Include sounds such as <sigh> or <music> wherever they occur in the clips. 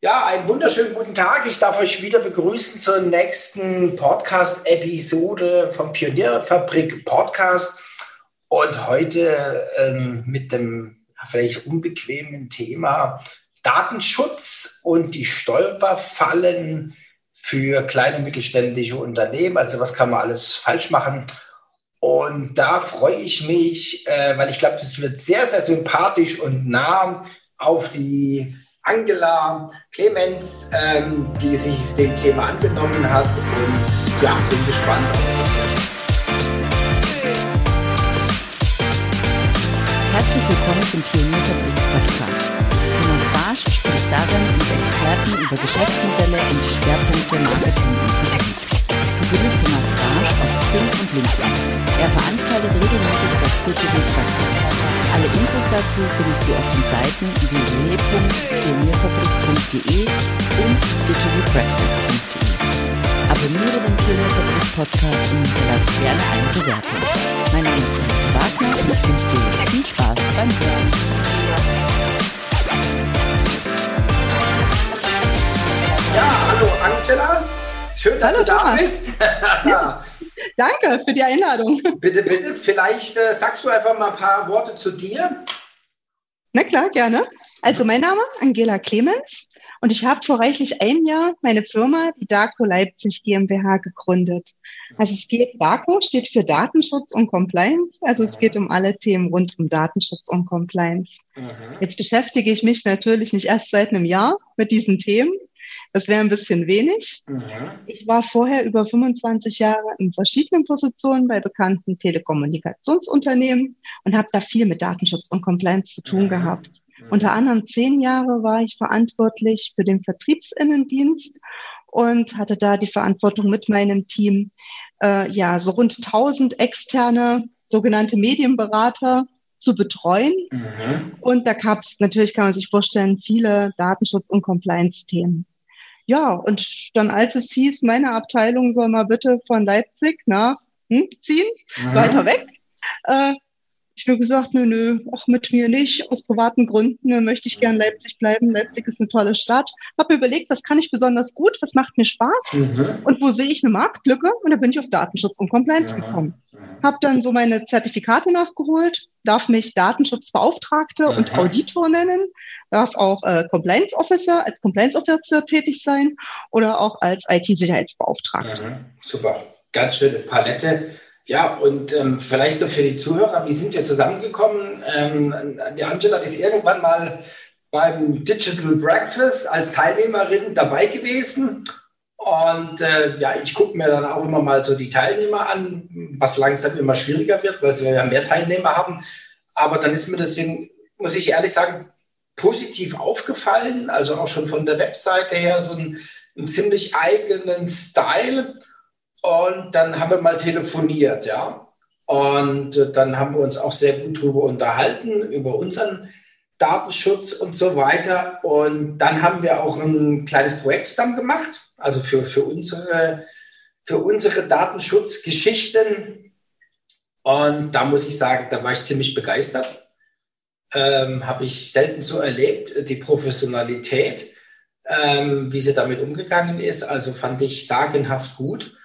Ja, einen wunderschönen guten Tag. Ich darf euch wieder begrüßen zur nächsten Podcast-Episode vom Pionierfabrik Podcast. Und heute ähm, mit dem vielleicht unbequemen Thema Datenschutz und die Stolperfallen für kleine und mittelständische Unternehmen. Also was kann man alles falsch machen? Und da freue ich mich, äh, weil ich glaube, das wird sehr, sehr sympathisch und nah auf die Angela Clemens, ähm, die sich dem Thema angenommen hat. Und ja, bin gespannt auf Herzlich willkommen zum Pionierfabrik Podcast. Thomas Barsch spricht darin mit Experten über Geschäftsmodelle und Schwerpunkte Marketing und Vertrieb. Thomas Barsch auf Zink und LinkedIn. Er veranstaltet regelmäßig das Digital Breakfast. Alle Infos dazu findest du auf den Seiten www.pionierfabrik.de und digitalbreakfast.de. Abonniere den Pionierfabrik Podcast und hinterlasse gerne eine Bewertung. Mein Name ist Anke Wagner und ich wünsche dir viel Spaß beim Hören. Ja, hallo Angela. Schön, dass hallo, du da Thomas. bist. <laughs> ja. Danke für die Einladung. Bitte, bitte. Vielleicht äh, sagst du einfach mal ein paar Worte zu dir. Na klar, gerne. Also mein Name Angela Clemens und ich habe vor reichlich ein Jahr meine Firma, die DACO Leipzig GmbH, gegründet. Also es geht, DACO steht für Datenschutz und Compliance. Also es geht um alle Themen rund um Datenschutz und Compliance. Mhm. Jetzt beschäftige ich mich natürlich nicht erst seit einem Jahr mit diesen Themen, das wäre ein bisschen wenig. Mhm. Ich war vorher über 25 Jahre in verschiedenen Positionen bei bekannten Telekommunikationsunternehmen und habe da viel mit Datenschutz und Compliance zu tun mhm. gehabt. Mhm. Unter anderem zehn Jahre war ich verantwortlich für den Vertriebsinnendienst und hatte da die Verantwortung mit meinem Team, äh, ja, so rund 1000 externe sogenannte Medienberater zu betreuen. Mhm. Und da gab es natürlich, kann man sich vorstellen, viele Datenschutz- und Compliance-Themen. Ja, und dann als es hieß, meine Abteilung soll mal bitte von Leipzig nach hm, ziehen, Aha. weiter weg, äh, ich habe gesagt, nö, nö, auch mit mir nicht. Aus privaten Gründen ne, möchte ich gern Leipzig bleiben. Leipzig ist eine tolle Stadt. Habe überlegt, was kann ich besonders gut, was macht mir Spaß mhm. und wo sehe ich eine Marktlücke? Und da bin ich auf Datenschutz und Compliance ja. gekommen. Habe dann so meine Zertifikate nachgeholt, darf mich Datenschutzbeauftragte Aha. und Auditor nennen, darf auch äh, Compliance Officer als Compliance Officer tätig sein oder auch als IT-Sicherheitsbeauftragte. Mhm. Super, ganz schöne Palette. Ja, und ähm, vielleicht so für die Zuhörer, wie sind wir zusammengekommen? Ähm, die Angela ist irgendwann mal beim Digital Breakfast als Teilnehmerin dabei gewesen. Und äh, ja, ich gucke mir dann auch immer mal so die Teilnehmer an, was langsam immer schwieriger wird, weil wir ja mehr Teilnehmer haben. Aber dann ist mir deswegen, muss ich ehrlich sagen, positiv aufgefallen. Also auch schon von der Webseite her so einen, einen ziemlich eigenen Style. Und dann haben wir mal telefoniert, ja. Und äh, dann haben wir uns auch sehr gut darüber unterhalten, über unseren Datenschutz und so weiter. Und dann haben wir auch ein kleines Projekt zusammen gemacht, also für, für, unsere, für unsere Datenschutzgeschichten. Und da muss ich sagen, da war ich ziemlich begeistert. Ähm, Habe ich selten so erlebt, die Professionalität, ähm, wie sie damit umgegangen ist. Also fand ich sagenhaft gut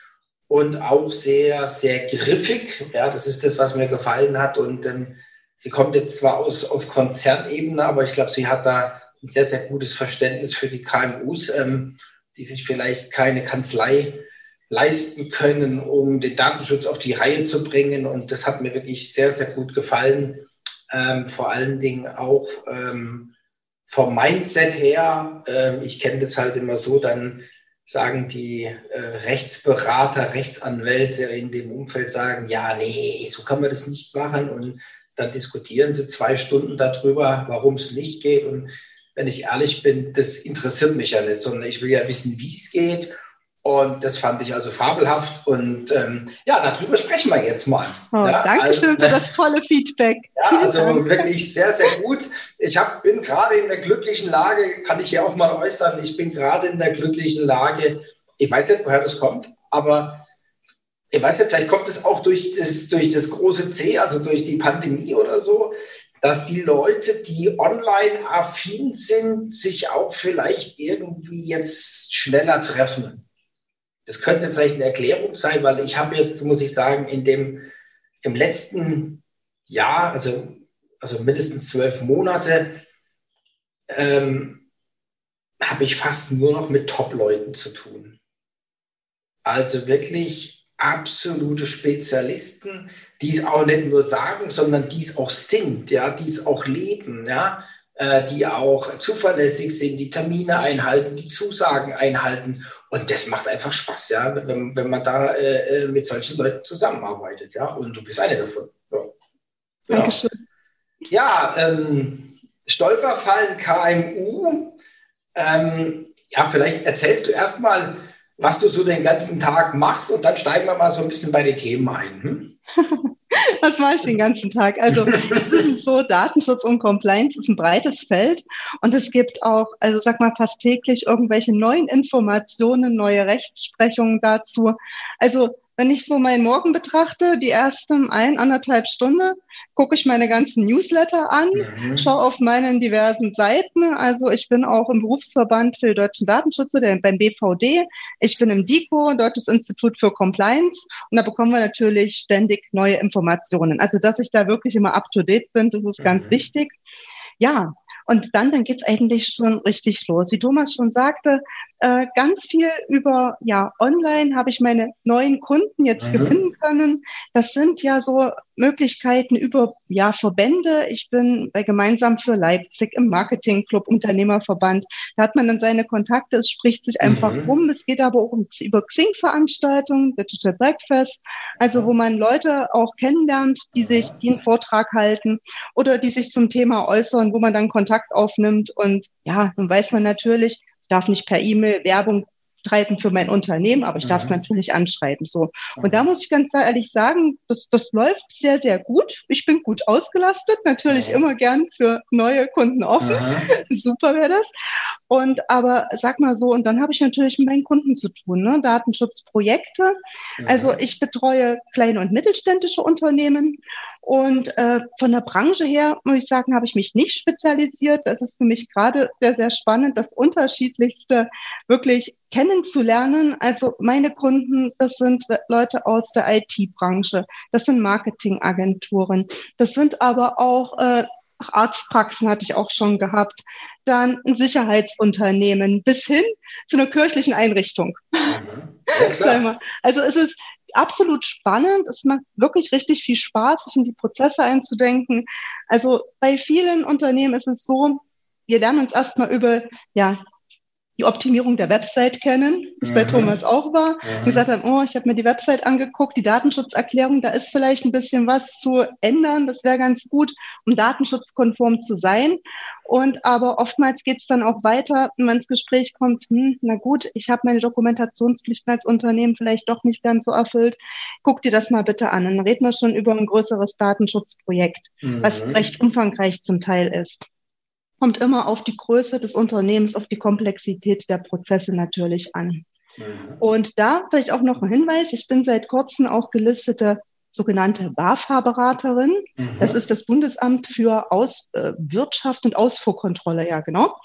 und auch sehr, sehr griffig. Ja, das ist das, was mir gefallen hat. Und ähm, sie kommt jetzt zwar aus, aus Konzernebene, aber ich glaube, sie hat da ein sehr, sehr gutes Verständnis für die KMUs, ähm, die sich vielleicht keine Kanzlei leisten können, um den Datenschutz auf die Reihe zu bringen. Und das hat mir wirklich sehr, sehr gut gefallen. Ähm, vor allen Dingen auch ähm, vom Mindset her. Ähm, ich kenne das halt immer so, dann sagen die äh, Rechtsberater, Rechtsanwälte in dem Umfeld sagen, ja, nee, so kann man das nicht machen. Und dann diskutieren sie zwei Stunden darüber, warum es nicht geht. Und wenn ich ehrlich bin, das interessiert mich ja nicht, sondern ich will ja wissen, wie es geht. Und das fand ich also fabelhaft. Und ähm, ja, darüber sprechen wir jetzt mal. Oh, ja, Dankeschön also, für das tolle Feedback. <laughs> Ja, also Dank. wirklich sehr, sehr gut. Ich hab, bin gerade in der glücklichen Lage, kann ich hier auch mal äußern, ich bin gerade in der glücklichen Lage, ich weiß nicht, woher das kommt, aber ich weiß nicht, vielleicht kommt es auch durch das, durch das große C, also durch die Pandemie oder so, dass die Leute, die online affin sind, sich auch vielleicht irgendwie jetzt schneller treffen. Das könnte vielleicht eine Erklärung sein, weil ich habe jetzt, muss ich sagen, in dem, im letzten Jahr, also, also mindestens zwölf Monate, ähm, habe ich fast nur noch mit Top-Leuten zu tun. Also wirklich absolute Spezialisten, die es auch nicht nur sagen, sondern die es auch sind, ja, die es auch leben, ja, die auch zuverlässig sind, die Termine einhalten, die Zusagen einhalten. Und das macht einfach Spaß, ja, wenn, wenn man da äh, äh mit solchen Leuten zusammenarbeitet, ja. Und du bist eine davon. Ja. Dankeschön. ja ähm, Stolperfallen KMU. Ähm, ja, vielleicht erzählst du erstmal, was du so den ganzen Tag machst und dann steigen wir mal so ein bisschen bei den Themen ein. Hm? <laughs> Was mache ich den ganzen Tag? Also <laughs> so Datenschutz und Compliance ist ein breites Feld und es gibt auch, also sag mal fast täglich irgendwelche neuen Informationen, neue Rechtsprechungen dazu. Also wenn ich so meinen Morgen betrachte, die ersten ein, anderthalb Stunden, gucke ich meine ganzen Newsletter an, mhm. schaue auf meinen diversen Seiten. Also ich bin auch im Berufsverband für deutschen Datenschutz, der, beim BVD. Ich bin im DICO, Deutsches Institut für Compliance. Und da bekommen wir natürlich ständig neue Informationen. Also dass ich da wirklich immer up-to-date bin, das ist mhm. ganz wichtig. Ja, und dann, dann geht's eigentlich schon richtig los. Wie Thomas schon sagte, äh, ganz viel über ja online habe ich meine neuen Kunden jetzt mhm. gewinnen können. Das sind ja so Möglichkeiten über ja Verbände. Ich bin bei Gemeinsam für Leipzig im Marketingclub Unternehmerverband. Da hat man dann seine Kontakte. Es spricht sich einfach mhm. rum. Es geht aber auch um, über Xing-Veranstaltungen, Digital Breakfast, also wo man Leute auch kennenlernt, die sich die einen Vortrag halten oder die sich zum Thema äußern, wo man dann Kontakt aufnimmt. Und ja, dann weiß man natürlich, ich darf nicht per E-Mail Werbung treiben für mein Unternehmen, aber ich darf es mhm. natürlich anschreiben. So. Und da muss ich ganz ehrlich sagen, das, das läuft sehr, sehr gut. Ich bin gut ausgelastet, natürlich mhm. immer gern für neue Kunden offen. Mhm. <laughs> Super wäre das. Und aber sag mal so, und dann habe ich natürlich mit meinen Kunden zu tun, ne? Datenschutzprojekte. Also ich betreue kleine und mittelständische Unternehmen und äh, von der Branche her, muss ich sagen, habe ich mich nicht spezialisiert. Das ist für mich gerade sehr, sehr spannend, das Unterschiedlichste wirklich kennenzulernen. Also meine Kunden, das sind Leute aus der IT-Branche, das sind Marketingagenturen, das sind aber auch äh, Arztpraxen hatte ich auch schon gehabt, dann ein Sicherheitsunternehmen bis hin zu einer kirchlichen Einrichtung. Mhm. <laughs> Ja, also es ist absolut spannend. Es macht wirklich richtig viel Spaß, sich in die Prozesse einzudenken. Also bei vielen Unternehmen ist es so, wir lernen uns erstmal über ja, die Optimierung der Website kennen, das mhm. bei Thomas auch war. Mhm. gesagt haben, oh, ich habe mir die Website angeguckt, die Datenschutzerklärung, da ist vielleicht ein bisschen was zu ändern, das wäre ganz gut, um datenschutzkonform zu sein. Und aber oftmals geht es dann auch weiter, wenn man ins Gespräch kommt, hm, na gut, ich habe meine Dokumentationspflichten als Unternehmen vielleicht doch nicht ganz so erfüllt. Guck dir das mal bitte an. Dann reden wir schon über ein größeres Datenschutzprojekt, mhm. was recht umfangreich zum Teil ist kommt immer auf die Größe des Unternehmens, auf die Komplexität der Prozesse natürlich an. Mhm. Und da vielleicht auch noch ein Hinweis. Ich bin seit kurzem auch gelistete sogenannte BAFA-Beraterin. Mhm. Das ist das Bundesamt für Aus, äh, Wirtschaft und Ausfuhrkontrolle, ja genau.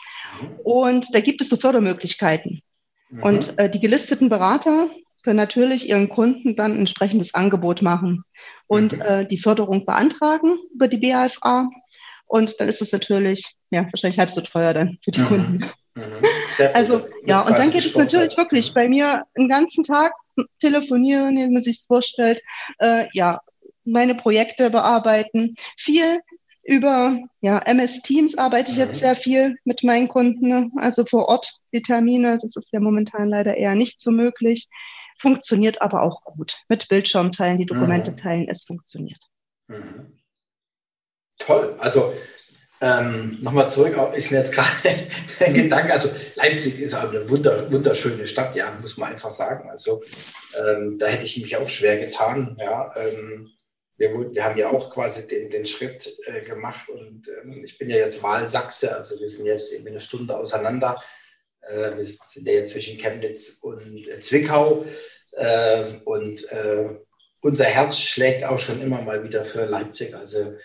Mhm. Und da gibt es so Fördermöglichkeiten. Mhm. Und äh, die gelisteten Berater können natürlich ihren Kunden dann ein entsprechendes Angebot machen und mhm. äh, die Förderung beantragen über die BAFA. Und dann ist es natürlich ja, wahrscheinlich halb so teuer dann für die mhm. Kunden. Mhm. Also ja, und dann geht es natürlich wirklich bei mir einen ganzen Tag telefonieren, wie man sich vorstellt, äh, ja, meine Projekte bearbeiten, viel über ja, MS Teams arbeite ich mhm. jetzt sehr viel mit meinen Kunden, also vor Ort die Termine, das ist ja momentan leider eher nicht so möglich, funktioniert aber auch gut. Mit Bildschirm teilen, die Dokumente mhm. teilen, es funktioniert. Mhm. Toll, also ähm, Nochmal zurück, ist mir jetzt gerade <laughs> ein Gedanke. Also Leipzig ist eine wunder, wunderschöne Stadt, ja, muss man einfach sagen. Also ähm, da hätte ich mich auch schwer getan. Ja, ähm, wir, wir, haben ja auch quasi den, den Schritt äh, gemacht und ähm, ich bin ja jetzt Wahlsachse, also wir sind jetzt eben eine Stunde auseinander. Äh, wir sind ja jetzt zwischen Chemnitz und äh, Zwickau äh, und äh, unser Herz schlägt auch schon immer mal wieder für Leipzig. Also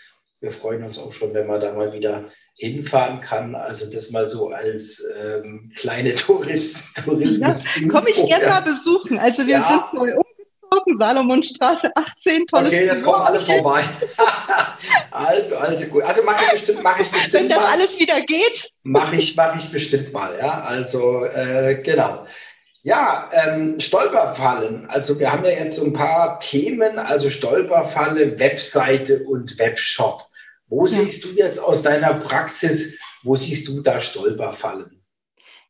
wir freuen uns auch schon, wenn man da mal wieder hinfahren kann. Also das mal so als ähm, kleine <laughs> Tourist, Tourismus. Ja, Komme ich gerne mal besuchen. Also wir ja. sind neu umgezogen, Salomonstraße 18, tolles Okay, jetzt kommen alle vorbei. <laughs> also, also gut. Also mache ich bestimmt, mache ich bestimmt Wenn das mal. alles wieder geht. Mache ich, mache ich bestimmt mal, ja. Also äh, genau. Ja, ähm, Stolperfallen. Also wir haben ja jetzt so ein paar Themen, also Stolperfalle, Webseite und Webshop. Wo ja. siehst du jetzt aus deiner Praxis, wo siehst du da Stolperfallen?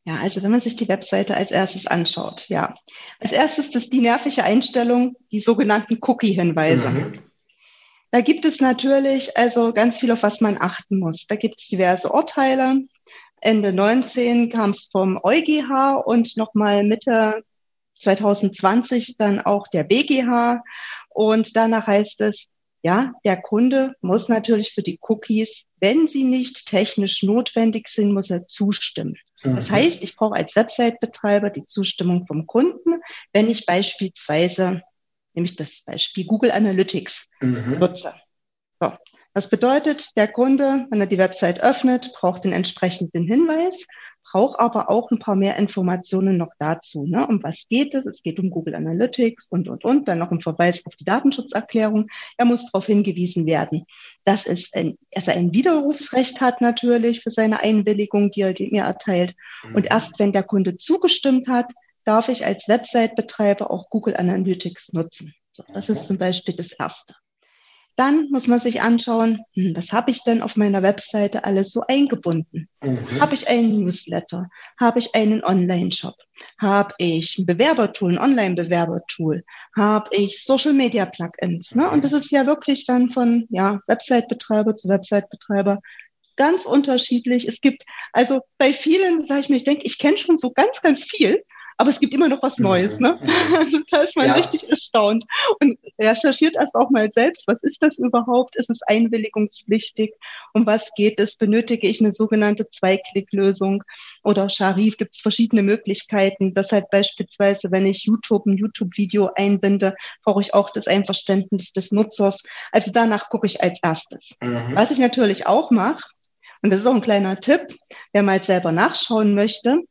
Ja, also wenn man sich die Webseite als erstes anschaut, ja. Als erstes ist die nervige Einstellung, die sogenannten Cookie-Hinweise. Mhm. Da gibt es natürlich also ganz viel, auf was man achten muss. Da gibt es diverse Urteile. Ende 19 kam es vom EuGH und nochmal Mitte 2020 dann auch der BGH. Und danach heißt es, ja, der Kunde muss natürlich für die Cookies, wenn sie nicht technisch notwendig sind, muss er zustimmen. Mhm. Das heißt, ich brauche als Website-Betreiber die Zustimmung vom Kunden, wenn ich beispielsweise, nämlich das Beispiel Google Analytics mhm. nutze. So. Das bedeutet, der Kunde, wenn er die Website öffnet, braucht den entsprechenden Hinweis brauche aber auch ein paar mehr Informationen noch dazu. Ne? Um was geht es? Es geht um Google Analytics und, und, und. Dann noch ein Verweis auf die Datenschutzerklärung. Er muss darauf hingewiesen werden, dass es ein, dass er ein Widerrufsrecht hat natürlich für seine Einwilligung, die er mir erteilt. Und mhm. erst wenn der Kunde zugestimmt hat, darf ich als Website-Betreiber auch Google Analytics nutzen. So, das ist zum Beispiel das Erste. Dann muss man sich anschauen, hm, was habe ich denn auf meiner Webseite alles so eingebunden? Mhm. Habe ich einen Newsletter? Habe ich einen Online-Shop? Habe ich ein Bewerbertool, ein Online-Bewerbertool? Habe ich Social-Media-Plugins? Ne? Und das ist ja wirklich dann von ja, Website-Betreiber zu Website-Betreiber ganz unterschiedlich. Es gibt also bei vielen, sage ich mir, ich denke, ich kenne schon so ganz, ganz viel aber es gibt immer noch was Neues. Ne? Also <laughs> da ist man ja. richtig erstaunt und recherchiert erst auch mal selbst, was ist das überhaupt? Ist es einwilligungspflichtig? Um was geht es? Benötige ich eine sogenannte Zweiklicklösung? Oder Sharif gibt es verschiedene Möglichkeiten. Das halt beispielsweise, wenn ich YouTube ein YouTube-Video einbinde, brauche ich auch das Einverständnis des Nutzers. Also danach gucke ich als erstes. Mhm. Was ich natürlich auch mache, und das ist auch ein kleiner Tipp, wer mal selber nachschauen möchte,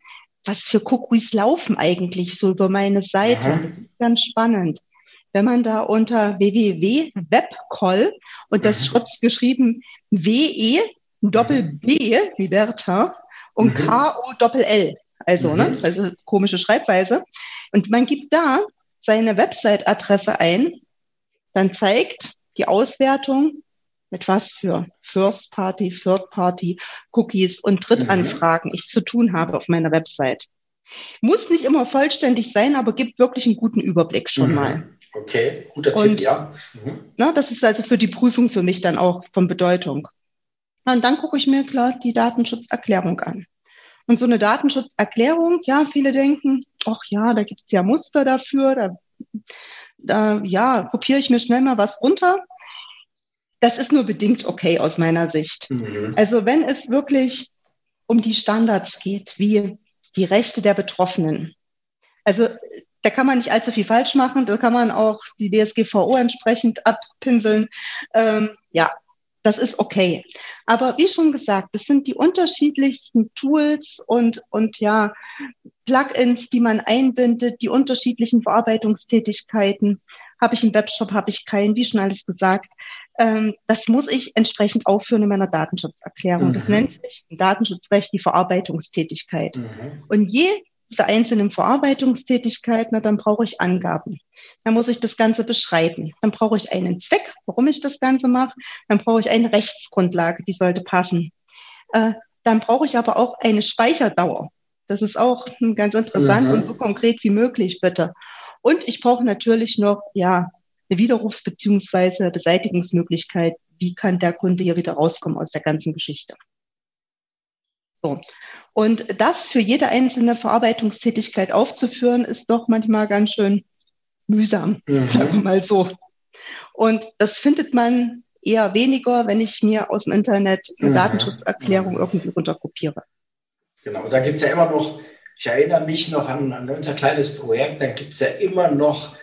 was für Cookies laufen eigentlich so über meine Seite. Aha. Das ist ganz spannend. Wenn man da unter www.webcall und das mhm. wird geschrieben W-E Doppel B wie Bertha und mhm. K-O Doppel L. Also, ne? mhm. ne? Also komische Schreibweise. Und man gibt da seine Website-Adresse ein, dann zeigt die Auswertung, mit was für First Party, Third Party, Cookies und Drittanfragen ich zu tun habe auf meiner Website. Muss nicht immer vollständig sein, aber gibt wirklich einen guten Überblick schon mhm. mal. Okay, guter und, Tipp, ja. Mhm. Na, das ist also für die Prüfung für mich dann auch von Bedeutung. Und dann gucke ich mir klar die Datenschutzerklärung an. Und so eine Datenschutzerklärung, ja, viele denken, ach ja, da gibt es ja Muster dafür, da, da ja, kopiere ich mir schnell mal was runter das ist nur bedingt okay aus meiner Sicht. Mhm. Also wenn es wirklich um die Standards geht, wie die Rechte der Betroffenen. Also da kann man nicht allzu viel falsch machen, da kann man auch die DSGVO entsprechend abpinseln. Ähm, ja, das ist okay. Aber wie schon gesagt, es sind die unterschiedlichsten Tools und, und ja, Plugins, die man einbindet, die unterschiedlichen Verarbeitungstätigkeiten. Habe ich einen Webshop, habe ich keinen, wie schon alles gesagt. Ähm, das muss ich entsprechend aufführen in meiner Datenschutzerklärung. Mhm. Das nennt sich im Datenschutzrecht die Verarbeitungstätigkeit. Mhm. Und je diese einzelnen Verarbeitungstätigkeiten, na, dann brauche ich Angaben. Dann muss ich das Ganze beschreiben. Dann brauche ich einen Zweck, warum ich das Ganze mache. Dann brauche ich eine Rechtsgrundlage, die sollte passen. Äh, dann brauche ich aber auch eine Speicherdauer. Das ist auch ganz interessant mhm. und so konkret wie möglich, bitte. Und ich brauche natürlich noch, ja, eine Widerrufs- bzw. Beseitigungsmöglichkeit. Wie kann der Kunde hier wieder rauskommen aus der ganzen Geschichte? So. Und das für jede einzelne Verarbeitungstätigkeit aufzuführen, ist doch manchmal ganz schön mühsam, mhm. sagen wir mal so. Und das findet man eher weniger, wenn ich mir aus dem Internet eine mhm. Datenschutzerklärung irgendwie runterkopiere. Genau, da gibt es ja immer noch, ich erinnere mich noch an, an unser kleines Projekt, da gibt es ja immer noch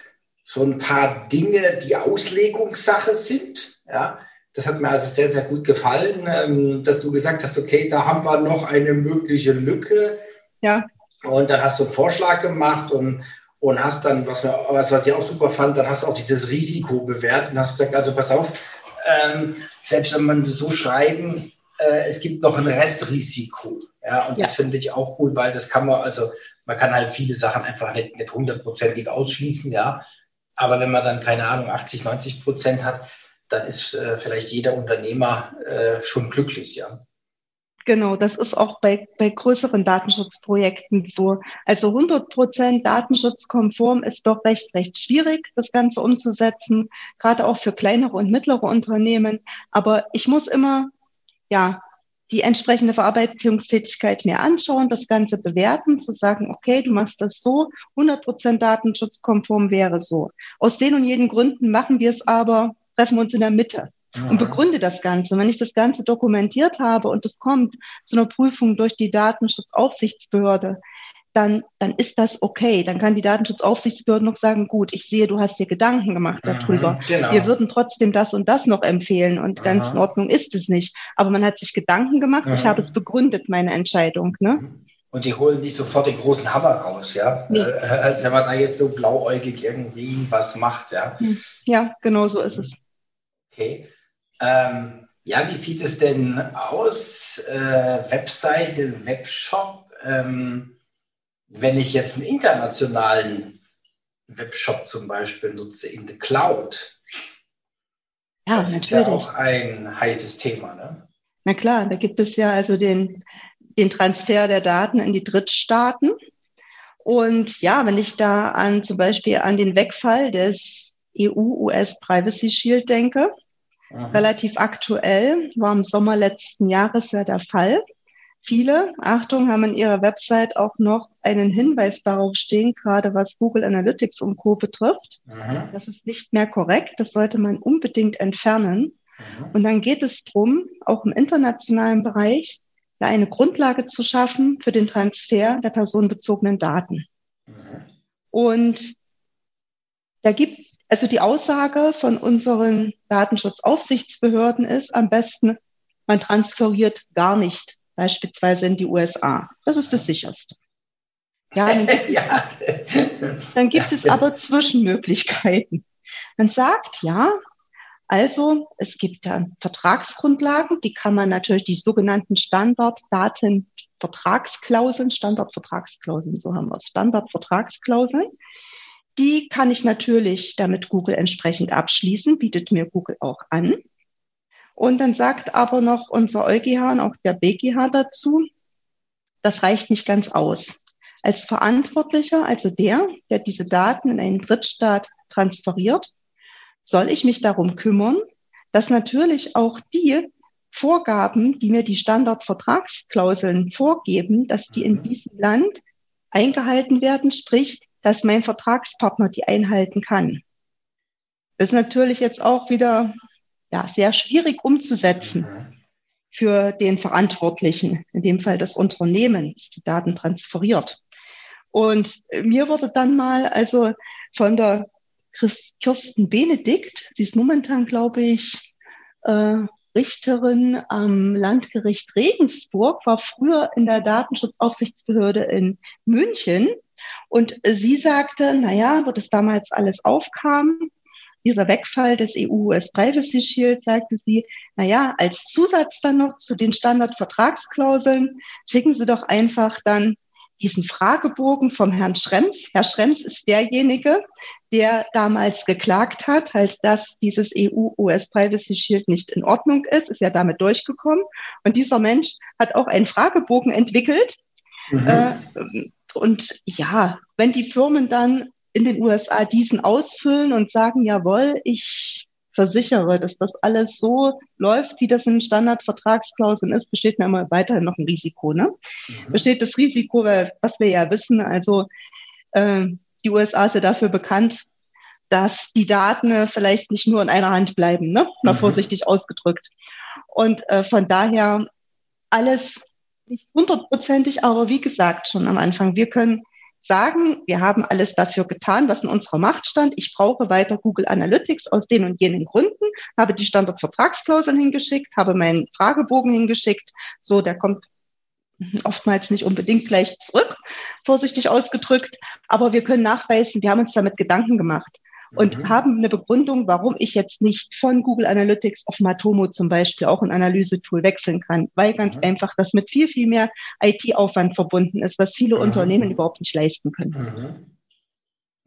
so ein paar Dinge, die Auslegungssache sind. Ja? Das hat mir also sehr, sehr gut gefallen, ähm, dass du gesagt hast, okay, da haben wir noch eine mögliche Lücke. Ja. Und dann hast du einen Vorschlag gemacht und, und hast dann, was, wir, was, was ich auch super fand, dann hast du auch dieses Risiko bewertet und hast gesagt, also pass auf, ähm, selbst wenn man so schreiben, äh, es gibt noch ein Restrisiko. Ja, und ja. das finde ich auch cool, weil das kann man, also man kann halt viele Sachen einfach nicht, nicht hundertprozentig ausschließen, ja. Aber wenn man dann, keine Ahnung, 80, 90 Prozent hat, dann ist äh, vielleicht jeder Unternehmer äh, schon glücklich, ja. Genau, das ist auch bei, bei größeren Datenschutzprojekten so. Also 100 Prozent datenschutzkonform ist doch recht, recht schwierig, das Ganze umzusetzen, gerade auch für kleinere und mittlere Unternehmen. Aber ich muss immer, ja, die entsprechende Verarbeitungstätigkeit mir anschauen, das Ganze bewerten, zu sagen, okay, du machst das so, 100 Prozent datenschutzkonform wäre so. Aus den und jenen Gründen machen wir es aber, treffen wir uns in der Mitte und begründe das Ganze. Wenn ich das Ganze dokumentiert habe und es kommt zu einer Prüfung durch die Datenschutzaufsichtsbehörde, dann, dann ist das okay. Dann kann die Datenschutzaufsichtsbehörde noch sagen, gut, ich sehe, du hast dir Gedanken gemacht darüber. Genau. Wir würden trotzdem das und das noch empfehlen und Aha. ganz in Ordnung ist es nicht. Aber man hat sich Gedanken gemacht, Aha. ich habe es begründet, meine Entscheidung. Ne? Und die holen nicht sofort den großen Hammer raus, ja. Nee. Äh, als wenn man da jetzt so blauäugig irgendwie was macht, ja. Hm. Ja, genau so ist es. Okay. Ähm, ja, wie sieht es denn aus? Äh, Webseite, Webshop. Ähm, wenn ich jetzt einen internationalen Webshop zum Beispiel nutze in the Cloud, ja, das natürlich. ist ja auch ein heißes Thema. Ne? Na klar, da gibt es ja also den, den Transfer der Daten in die Drittstaaten. Und ja, wenn ich da an zum Beispiel an den Wegfall des EU-US Privacy Shield denke, Aha. relativ aktuell, war im Sommer letzten Jahres ja der Fall. Viele, Achtung, haben in ihrer Website auch noch einen Hinweis darauf stehen, gerade was Google Analytics und Co. betrifft. Aha. Das ist nicht mehr korrekt. Das sollte man unbedingt entfernen. Aha. Und dann geht es darum, auch im internationalen Bereich ja, eine Grundlage zu schaffen für den Transfer der personenbezogenen Daten. Und da gibt also die Aussage von unseren Datenschutzaufsichtsbehörden ist am besten, man transferiert gar nicht, beispielsweise in die USA. Das ist das sicherste. Ja, dann <laughs> gibt, ja. Dann gibt ja, es aber Zwischenmöglichkeiten. Man sagt, ja, also es gibt da Vertragsgrundlagen, die kann man natürlich, die sogenannten Standarddatenvertragsklauseln, Standardvertragsklauseln, so haben wir es, Standardvertragsklauseln, die kann ich natürlich damit Google entsprechend abschließen, bietet mir Google auch an. Und dann sagt aber noch unser EuGH und auch der BGH dazu, das reicht nicht ganz aus. Als Verantwortlicher, also der, der diese Daten in einen Drittstaat transferiert, soll ich mich darum kümmern, dass natürlich auch die Vorgaben, die mir die Standardvertragsklauseln vorgeben, dass die in mhm. diesem Land eingehalten werden, sprich, dass mein Vertragspartner die einhalten kann. Das ist natürlich jetzt auch wieder ja, sehr schwierig umzusetzen für den Verantwortlichen, in dem Fall das Unternehmen, das die Daten transferiert. Und mir wurde dann mal also von der Kirsten Benedikt, sie ist momentan, glaube ich, äh, Richterin am Landgericht Regensburg, war früher in der Datenschutzaufsichtsbehörde in München und sie sagte, naja, wo das damals alles aufkam, dieser Wegfall des EU-US Privacy Shield, sagte sie, naja, als Zusatz dann noch zu den Standardvertragsklauseln, schicken Sie doch einfach dann diesen Fragebogen vom Herrn Schrems. Herr Schrems ist derjenige, der damals geklagt hat, halt, dass dieses EU-US Privacy Shield nicht in Ordnung ist, ist ja damit durchgekommen. Und dieser Mensch hat auch einen Fragebogen entwickelt, mhm. äh, und ja, wenn die Firmen dann in den USA diesen ausfüllen und sagen, jawohl, ich versichere, dass das alles so läuft, wie das in Standardvertragsklauseln ist, besteht mir immer weiterhin noch ein Risiko. Ne? Mhm. Besteht das Risiko, was wir ja wissen, also äh, die USA ist ja dafür bekannt, dass die Daten vielleicht nicht nur in einer Hand bleiben, ne? mal mhm. vorsichtig ausgedrückt. Und äh, von daher alles nicht hundertprozentig, aber wie gesagt schon am Anfang, wir können sagen, wir haben alles dafür getan, was in unserer Macht stand. Ich brauche weiter Google Analytics aus den und jenen Gründen, habe die Standardvertragsklauseln hingeschickt, habe meinen Fragebogen hingeschickt. So, der kommt oftmals nicht unbedingt gleich zurück, vorsichtig ausgedrückt. Aber wir können nachweisen, wir haben uns damit Gedanken gemacht und mhm. haben eine Begründung, warum ich jetzt nicht von Google Analytics auf Matomo zum Beispiel auch ein Analysetool wechseln kann, weil ganz mhm. einfach das mit viel, viel mehr IT-Aufwand verbunden ist, was viele mhm. Unternehmen überhaupt nicht leisten können. Mhm.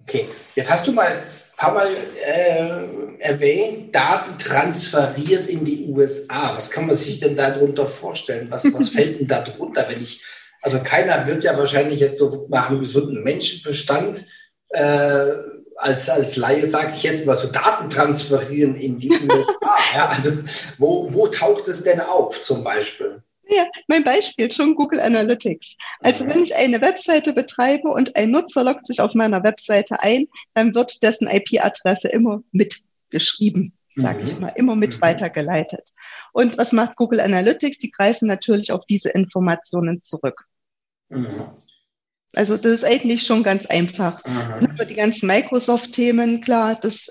Okay, jetzt hast du mal ein paar Mal äh, erwähnt, Daten transferiert in die USA. Was kann man sich denn darunter vorstellen? Was, was <laughs> fällt denn da drunter, wenn ich, also keiner wird ja wahrscheinlich jetzt so nach einem gesunden Menschenverstand äh, als, als Laie sage ich jetzt mal so Daten transferieren in die <laughs> USA. ja, also wo, wo taucht es denn auf zum Beispiel? Ja, mein Beispiel schon Google Analytics. Also wenn ich eine Webseite betreibe und ein Nutzer loggt sich auf meiner Webseite ein, dann wird dessen IP-Adresse immer mitgeschrieben, sage mhm. ich mal, immer mit mhm. weitergeleitet. Und was macht Google Analytics? Die greifen natürlich auf diese Informationen zurück. Mhm. Also das ist eigentlich schon ganz einfach. Mhm. Die ganzen Microsoft-Themen, klar, das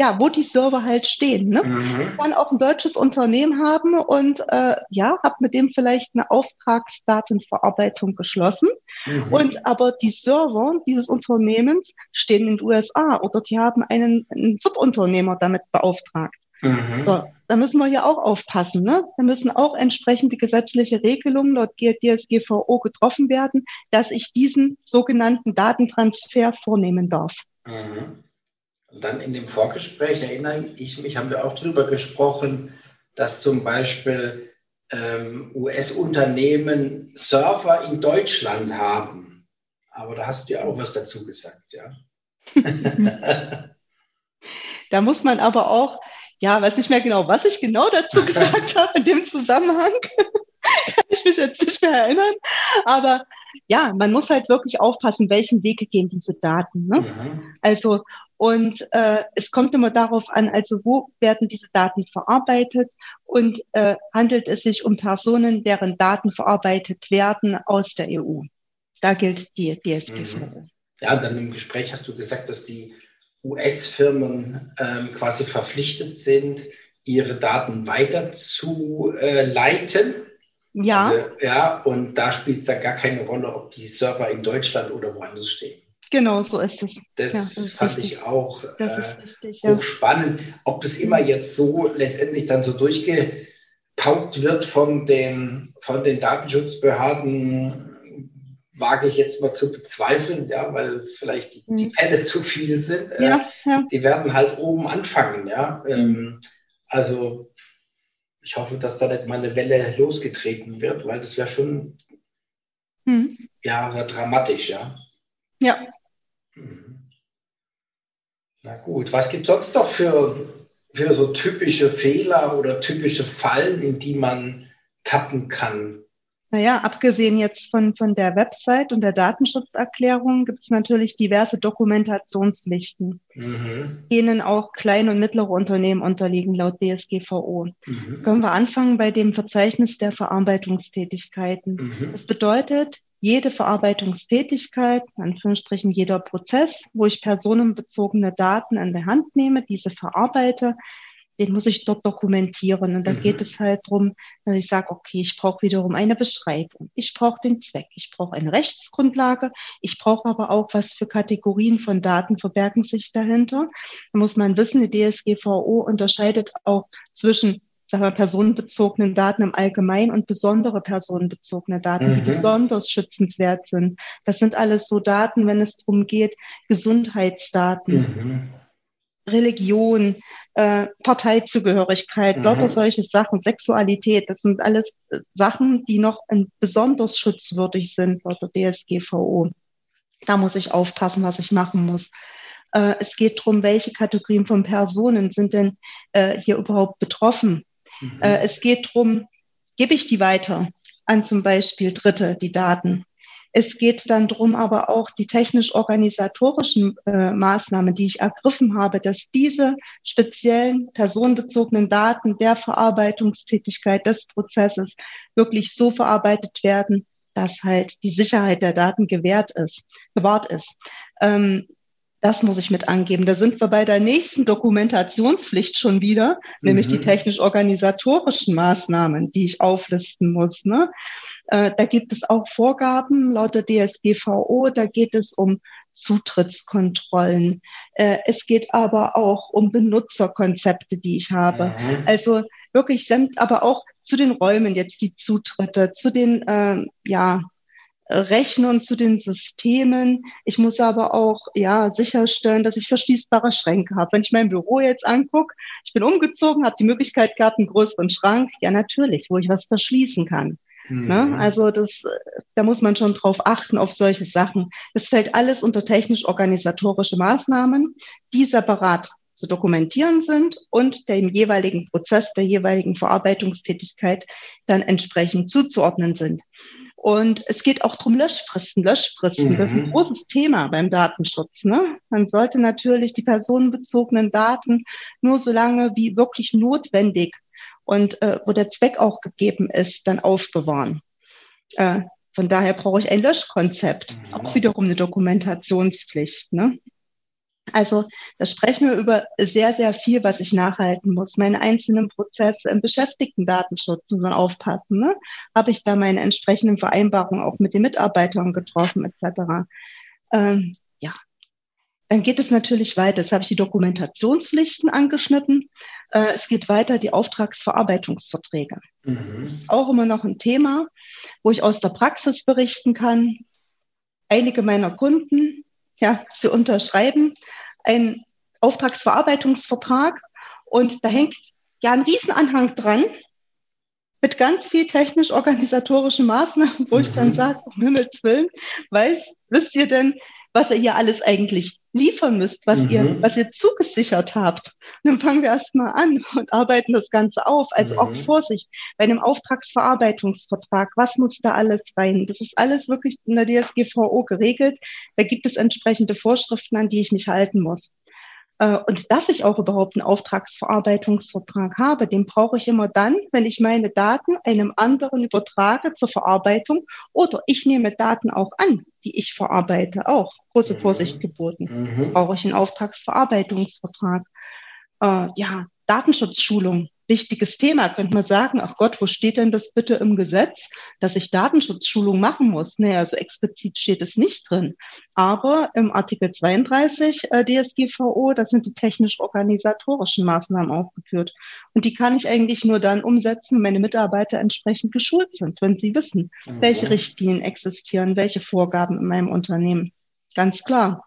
ja, wo die Server halt stehen. Ne? Mhm. Ich kann auch ein deutsches Unternehmen haben und äh, ja, habe mit dem vielleicht eine Auftragsdatenverarbeitung geschlossen. Mhm. Und aber die Server dieses Unternehmens stehen in den USA oder die haben einen, einen Subunternehmer damit beauftragt. Mhm. So, da müssen wir ja auch aufpassen. Ne? Da müssen auch entsprechende gesetzliche Regelungen laut DSGVO getroffen werden, dass ich diesen sogenannten Datentransfer vornehmen darf. Mhm. Und dann in dem Vorgespräch erinnere ich mich, haben wir auch darüber gesprochen, dass zum Beispiel ähm, US-Unternehmen Server in Deutschland haben. Aber da hast du ja auch was dazu gesagt, ja. <laughs> <laughs> da muss man aber auch ja, weiß nicht mehr genau, was ich genau dazu <laughs> gesagt habe in dem Zusammenhang. <laughs> Kann ich mich jetzt nicht mehr erinnern. Aber ja, man muss halt wirklich aufpassen, welchen Weg gehen diese Daten. Ne? Mhm. Also, und äh, es kommt immer darauf an, also wo werden diese Daten verarbeitet und äh, handelt es sich um Personen, deren Daten verarbeitet werden aus der EU. Da gilt die DSGVO. Mhm. Ja, dann im Gespräch hast du gesagt, dass die US-Firmen ähm, quasi verpflichtet sind, ihre Daten weiterzuleiten. Ja. Also, ja, und da spielt es dann gar keine Rolle, ob die Server in Deutschland oder woanders stehen. Genau, so ist es. Das, ja, das fand richtig. ich auch äh, richtig, ja. hochspannend. Ob das immer jetzt so letztendlich dann so durchgepaukt wird von den, von den Datenschutzbehörden, wage ich jetzt mal zu bezweifeln, ja, weil vielleicht die, die mhm. Fälle <laughs> zu viele sind. Äh, ja, ja. Die werden halt oben anfangen, ja. Ähm, also ich hoffe, dass da nicht mal eine Welle losgetreten wird, weil das wäre schon mhm. ja dramatisch, ja. Ja. Mhm. Na gut, was gibt es sonst noch für, für so typische Fehler oder typische Fallen, in die man tappen kann? Naja, abgesehen jetzt von, von der Website und der Datenschutzerklärung gibt es natürlich diverse Dokumentationspflichten, mhm. denen auch kleine und mittlere Unternehmen unterliegen laut DSGVO. Mhm. Können wir anfangen bei dem Verzeichnis der Verarbeitungstätigkeiten. Mhm. Das bedeutet, jede Verarbeitungstätigkeit, in Anführungsstrichen jeder Prozess, wo ich personenbezogene Daten an der Hand nehme, diese verarbeite, den muss ich dort dokumentieren. Und da mhm. geht es halt drum, dass ich sage, okay, ich brauche wiederum eine Beschreibung, ich brauche den Zweck, ich brauche eine Rechtsgrundlage, ich brauche aber auch, was für Kategorien von Daten verbergen sich dahinter. Da muss man wissen, die DSGVO unterscheidet auch zwischen sagen wir, personenbezogenen Daten im Allgemeinen und besondere personenbezogene Daten, mhm. die besonders schützenswert sind. Das sind alles so Daten, wenn es darum geht, Gesundheitsdaten. Mhm. Religion, äh, Parteizugehörigkeit, mhm. lauter solche Sachen, Sexualität, das sind alles äh, Sachen, die noch besonders schutzwürdig sind laut der DSGVO. Da muss ich aufpassen, was ich machen muss. Äh, es geht darum, welche Kategorien von Personen sind denn äh, hier überhaupt betroffen. Mhm. Äh, es geht darum, gebe ich die weiter an zum Beispiel Dritte, die Daten. Es geht dann drum, aber auch die technisch-organisatorischen äh, Maßnahmen, die ich ergriffen habe, dass diese speziellen personenbezogenen Daten der Verarbeitungstätigkeit des Prozesses wirklich so verarbeitet werden, dass halt die Sicherheit der Daten gewährt ist, gewahrt ist. Ähm, das muss ich mit angeben. Da sind wir bei der nächsten Dokumentationspflicht schon wieder, mhm. nämlich die mhm. technisch-organisatorischen Maßnahmen, die ich auflisten muss. Ne? Äh, da gibt es auch Vorgaben laut der DSGVO. Da geht es um Zutrittskontrollen. Äh, es geht aber auch um Benutzerkonzepte, die ich habe. Mhm. Also wirklich, aber auch zu den Räumen jetzt die Zutritte, zu den äh, ja, Rechnern, zu den Systemen. Ich muss aber auch ja sicherstellen, dass ich verschließbare Schränke habe. Wenn ich mein Büro jetzt angucke, ich bin umgezogen, habe die Möglichkeit gehabt, einen größeren Schrank. Ja, natürlich, wo ich was verschließen kann. Ne? Mhm. Ne? Also das, da muss man schon drauf achten, auf solche Sachen. Das fällt alles unter technisch-organisatorische Maßnahmen, die separat zu dokumentieren sind und dem jeweiligen Prozess, der jeweiligen Verarbeitungstätigkeit dann entsprechend zuzuordnen sind. Und es geht auch darum Löschfristen. Löschfristen, mhm. das ist ein mhm. großes Thema beim Datenschutz. Ne? Man sollte natürlich die personenbezogenen Daten nur so lange wie wirklich notwendig und äh, wo der Zweck auch gegeben ist, dann aufbewahren. Äh, von daher brauche ich ein Löschkonzept, mhm. auch wiederum eine Dokumentationspflicht. Ne? Also da sprechen wir über sehr, sehr viel, was ich nachhalten muss. Meine einzelnen Prozesse im Beschäftigten-Datenschutz muss man aufpassen. Ne? Habe ich da meine entsprechenden Vereinbarungen auch mit den Mitarbeitern getroffen etc. Ähm, ja, dann geht es natürlich weiter. Jetzt habe ich die Dokumentationspflichten angeschnitten. Äh, es geht weiter die Auftragsverarbeitungsverträge. Mhm. Das ist auch immer noch ein Thema, wo ich aus der Praxis berichten kann. Einige meiner Kunden, ja, sie unterschreiben einen Auftragsverarbeitungsvertrag und da hängt ja ein Riesenanhang dran mit ganz viel technisch-organisatorischen Maßnahmen, wo ich dann mhm. sage, um Himmels Willen, weiß, wisst ihr denn, was ihr hier alles eigentlich liefern müsst, was mhm. ihr, was ihr zugesichert habt. Und dann fangen wir erstmal an und arbeiten das Ganze auf. Also mhm. auch Vorsicht bei einem Auftragsverarbeitungsvertrag. Was muss da alles rein? Das ist alles wirklich in der DSGVO geregelt. Da gibt es entsprechende Vorschriften, an die ich mich halten muss. Äh, und dass ich auch überhaupt einen Auftragsverarbeitungsvertrag habe, den brauche ich immer dann, wenn ich meine Daten einem anderen übertrage zur Verarbeitung oder ich nehme Daten auch an, die ich verarbeite, auch. Große mhm. Vorsicht geboten. Mhm. Brauche ich einen Auftragsverarbeitungsvertrag. Äh, ja, Datenschutzschulung wichtiges Thema. Könnte man sagen, ach Gott, wo steht denn das bitte im Gesetz, dass ich Datenschutzschulung machen muss? Naja, so explizit steht es nicht drin. Aber im Artikel 32 äh, DSGVO, da sind die technisch-organisatorischen Maßnahmen aufgeführt. Und die kann ich eigentlich nur dann umsetzen, wenn meine Mitarbeiter entsprechend geschult sind, wenn sie wissen, mhm. welche Richtlinien existieren, welche Vorgaben in meinem Unternehmen. Ganz klar.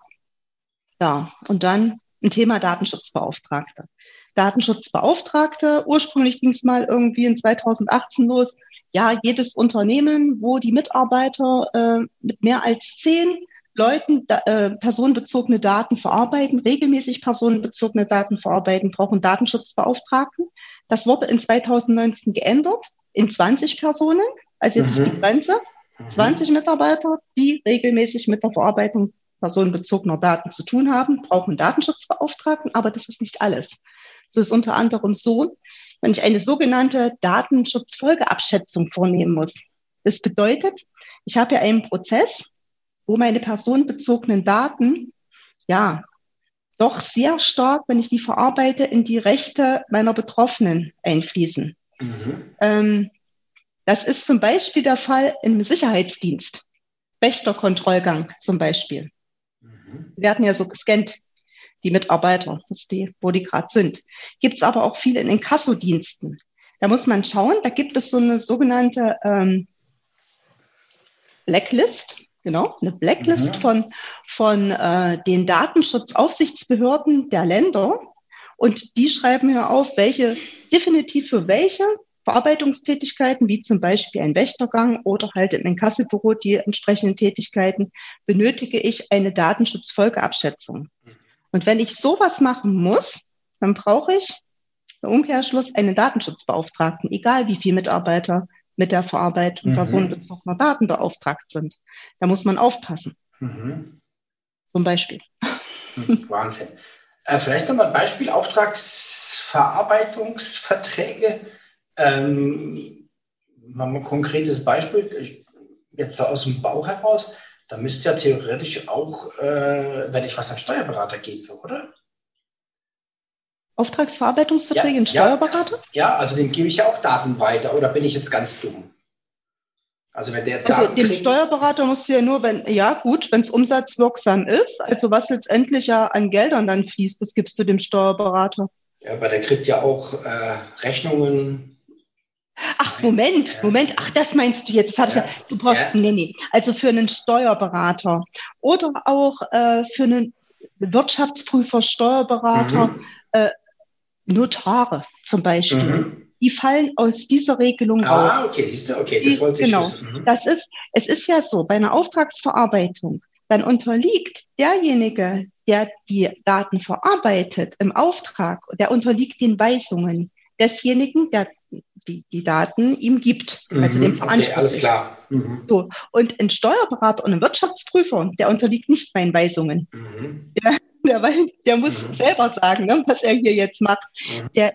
Ja, und dann ein Thema Datenschutzbeauftragte. Datenschutzbeauftragte. Ursprünglich ging es mal irgendwie in 2018 los. Ja, jedes Unternehmen, wo die Mitarbeiter äh, mit mehr als zehn Leuten da, äh, personenbezogene Daten verarbeiten, regelmäßig personenbezogene Daten verarbeiten, brauchen Datenschutzbeauftragten. Das wurde in 2019 geändert in 20 Personen, also jetzt mhm. ist die Grenze. 20 mhm. Mitarbeiter, die regelmäßig mit der Verarbeitung personenbezogener Daten zu tun haben, brauchen Datenschutzbeauftragten, aber das ist nicht alles. So ist unter anderem so, wenn ich eine sogenannte Datenschutzfolgeabschätzung vornehmen muss. Das bedeutet, ich habe ja einen Prozess, wo meine personenbezogenen Daten, ja, doch sehr stark, wenn ich die verarbeite, in die Rechte meiner Betroffenen einfließen. Mhm. Ähm, das ist zum Beispiel der Fall im Sicherheitsdienst. Wächterkontrollgang zum Beispiel. Mhm. werden ja so gescannt die Mitarbeiter, das die, wo die gerade sind. Gibt es aber auch viele in Inkassodiensten. Da muss man schauen, da gibt es so eine sogenannte ähm, Blacklist, genau, eine Blacklist mhm. von, von äh, den Datenschutzaufsichtsbehörden der Länder. Und die schreiben hier auf, welche definitiv für welche Verarbeitungstätigkeiten, wie zum Beispiel ein Wächtergang oder halt in ein Kasselbüro die entsprechenden Tätigkeiten, benötige ich eine Datenschutzfolgeabschätzung. Mhm. Und wenn ich sowas machen muss, dann brauche ich im Umkehrschluss einen Datenschutzbeauftragten, egal wie viele Mitarbeiter mit der Verarbeitung mhm. personenbezogener Daten beauftragt sind. Da muss man aufpassen. Mhm. Zum Beispiel. Hm, Wahnsinn. Äh, vielleicht nochmal ein Beispiel, Auftragsverarbeitungsverträge. Ähm, wir ein konkretes Beispiel. Ich jetzt so aus dem Bau heraus, da müsste ja theoretisch auch, äh, wenn ich was an Steuerberater gebe, oder? Auftragsverarbeitungsverträge ja, in Steuerberater? Ja, ja, also dem gebe ich ja auch Daten weiter, oder bin ich jetzt ganz dumm? Also wenn der jetzt also dem Steuerberater musst du ja nur, wenn, ja gut, wenn es umsatzwirksam ist, also was letztendlich ja an Geldern dann fließt, das gibst du dem Steuerberater. Ja, aber der kriegt ja auch äh, Rechnungen. Ach, Moment. Moment, ach, das meinst du jetzt. Das ja. ich ja, du brauchst, ja. nee, nee. Also für einen Steuerberater oder auch äh, für einen Wirtschaftsprüfer, Steuerberater, mhm. äh, Notare zum Beispiel. Mhm die fallen aus dieser Regelung ah, raus. Ah, okay, siehst du, okay, das wollte ich genau. Mhm. Das ist, es ist ja so, bei einer Auftragsverarbeitung, dann unterliegt derjenige, der die Daten verarbeitet im Auftrag, der unterliegt den Weisungen desjenigen, der die, die Daten ihm gibt, mhm, also dem Verantwortlichen. Okay, alles klar. Mhm. So. Und ein Steuerberater und ein Wirtschaftsprüfer, der unterliegt nicht meinen Weisungen. Mhm. <laughs> Der, der, der, muss mhm. selber sagen, ne, was er hier jetzt macht. Mhm. Der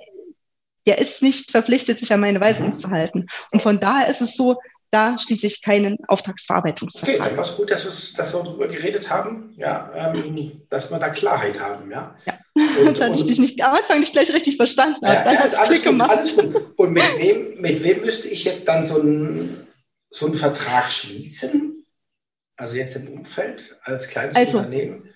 der ist nicht verpflichtet, sich an meine Weisung mhm. zu halten. Und von daher ist es so, da schließe ich keinen Auftragsverarbeitungsvertrag. Okay, dann war es gut, dass wir, dass wir darüber geredet haben, ja, ähm, dass wir da Klarheit haben, ja. ja. Und, <laughs> das hatte ich dich nicht am Anfang nicht gleich richtig verstanden. Ja, ja ist alles gut, alles gut. <laughs> Und mit wem, mit wem müsste ich jetzt dann so einen, so einen Vertrag schließen? Also jetzt im Umfeld als kleines also, Unternehmen?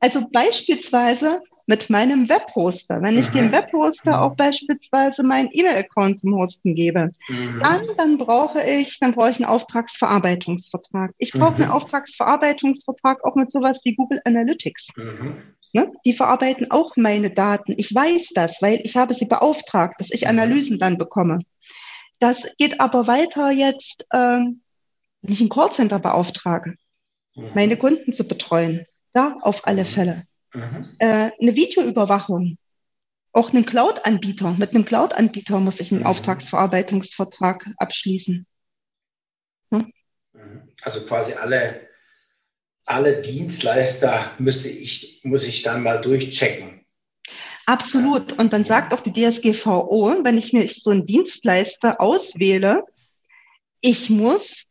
Also beispielsweise mit meinem Webhoster. Wenn ich mhm. dem Webhoster auch beispielsweise meinen E-Mail-Account zum Hosten gebe, mhm. dann, dann brauche ich, dann brauche ich einen Auftragsverarbeitungsvertrag. Ich brauche mhm. einen Auftragsverarbeitungsvertrag auch mit sowas wie Google Analytics. Mhm. Ne? Die verarbeiten auch meine Daten. Ich weiß das, weil ich habe sie beauftragt, dass ich mhm. Analysen dann bekomme. Das geht aber weiter jetzt, äh, wenn ich ein Callcenter beauftrage, mhm. meine Kunden zu betreuen. Da auf alle Fälle. Mhm. Äh, eine Videoüberwachung. Auch einen Cloud-Anbieter. Mit einem Cloud-Anbieter muss ich einen mhm. Auftragsverarbeitungsvertrag abschließen. Hm? Also quasi alle, alle Dienstleister müsse ich, muss ich dann mal durchchecken. Absolut. Und dann sagt auch die DSGVO, wenn ich mir so einen Dienstleister auswähle, ich muss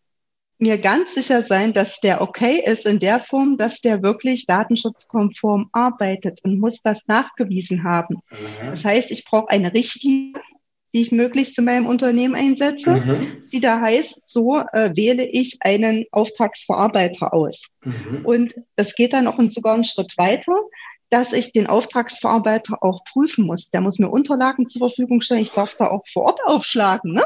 mir ganz sicher sein, dass der okay ist in der Form, dass der wirklich datenschutzkonform arbeitet und muss das nachgewiesen haben. Mhm. Das heißt, ich brauche eine Richtlinie, die ich möglichst in meinem Unternehmen einsetze, mhm. die da heißt, so äh, wähle ich einen Auftragsverarbeiter aus. Mhm. Und das geht dann auch sogar einen Schritt weiter, dass ich den Auftragsverarbeiter auch prüfen muss. Der muss mir Unterlagen zur Verfügung stellen. Ich darf da auch vor Ort aufschlagen. Ne?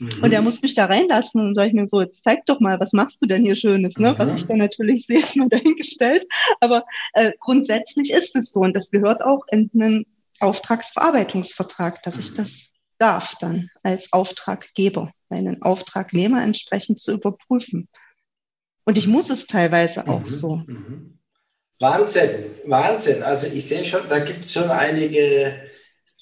Mhm. Und er muss mich da reinlassen und sage ich mir so, jetzt zeig doch mal, was machst du denn hier Schönes, ne? Mhm. Was ich dann natürlich <laughs> sehe, ist mal dahingestellt. Aber äh, grundsätzlich ist es so und das gehört auch in einen Auftragsverarbeitungsvertrag, dass ich das darf dann als Auftraggeber, meinen Auftragnehmer entsprechend zu überprüfen. Und ich muss es teilweise auch mhm. so. Mhm. Wahnsinn, Wahnsinn. Also ich sehe schon, da gibt es schon einige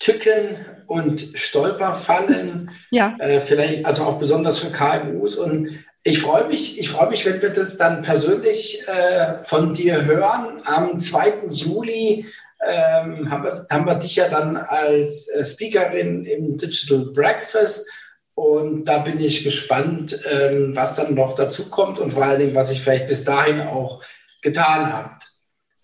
Tücken und Stolperfallen. Ja. Äh, vielleicht, also auch besonders für KMUs. Und ich freue mich, ich freue mich, wenn wir das dann persönlich äh, von dir hören. Am 2. Juli ähm, haben, wir, haben wir dich ja dann als äh, Speakerin im Digital Breakfast. Und da bin ich gespannt, ähm, was dann noch dazu kommt und vor allen Dingen, was ich vielleicht bis dahin auch getan habe.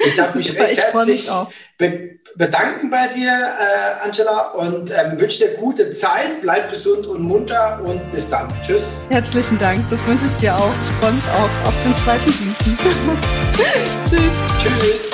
Ich darf mich <laughs> recht herzlich be bedanken bei dir, äh, Angela, und ähm, wünsche dir gute Zeit. Bleib gesund und munter und bis dann. Tschüss. Herzlichen Dank, das wünsche ich dir auch. Ich freue mich auch auf den zweiten Dienst. <laughs> Tschüss. Tschüss.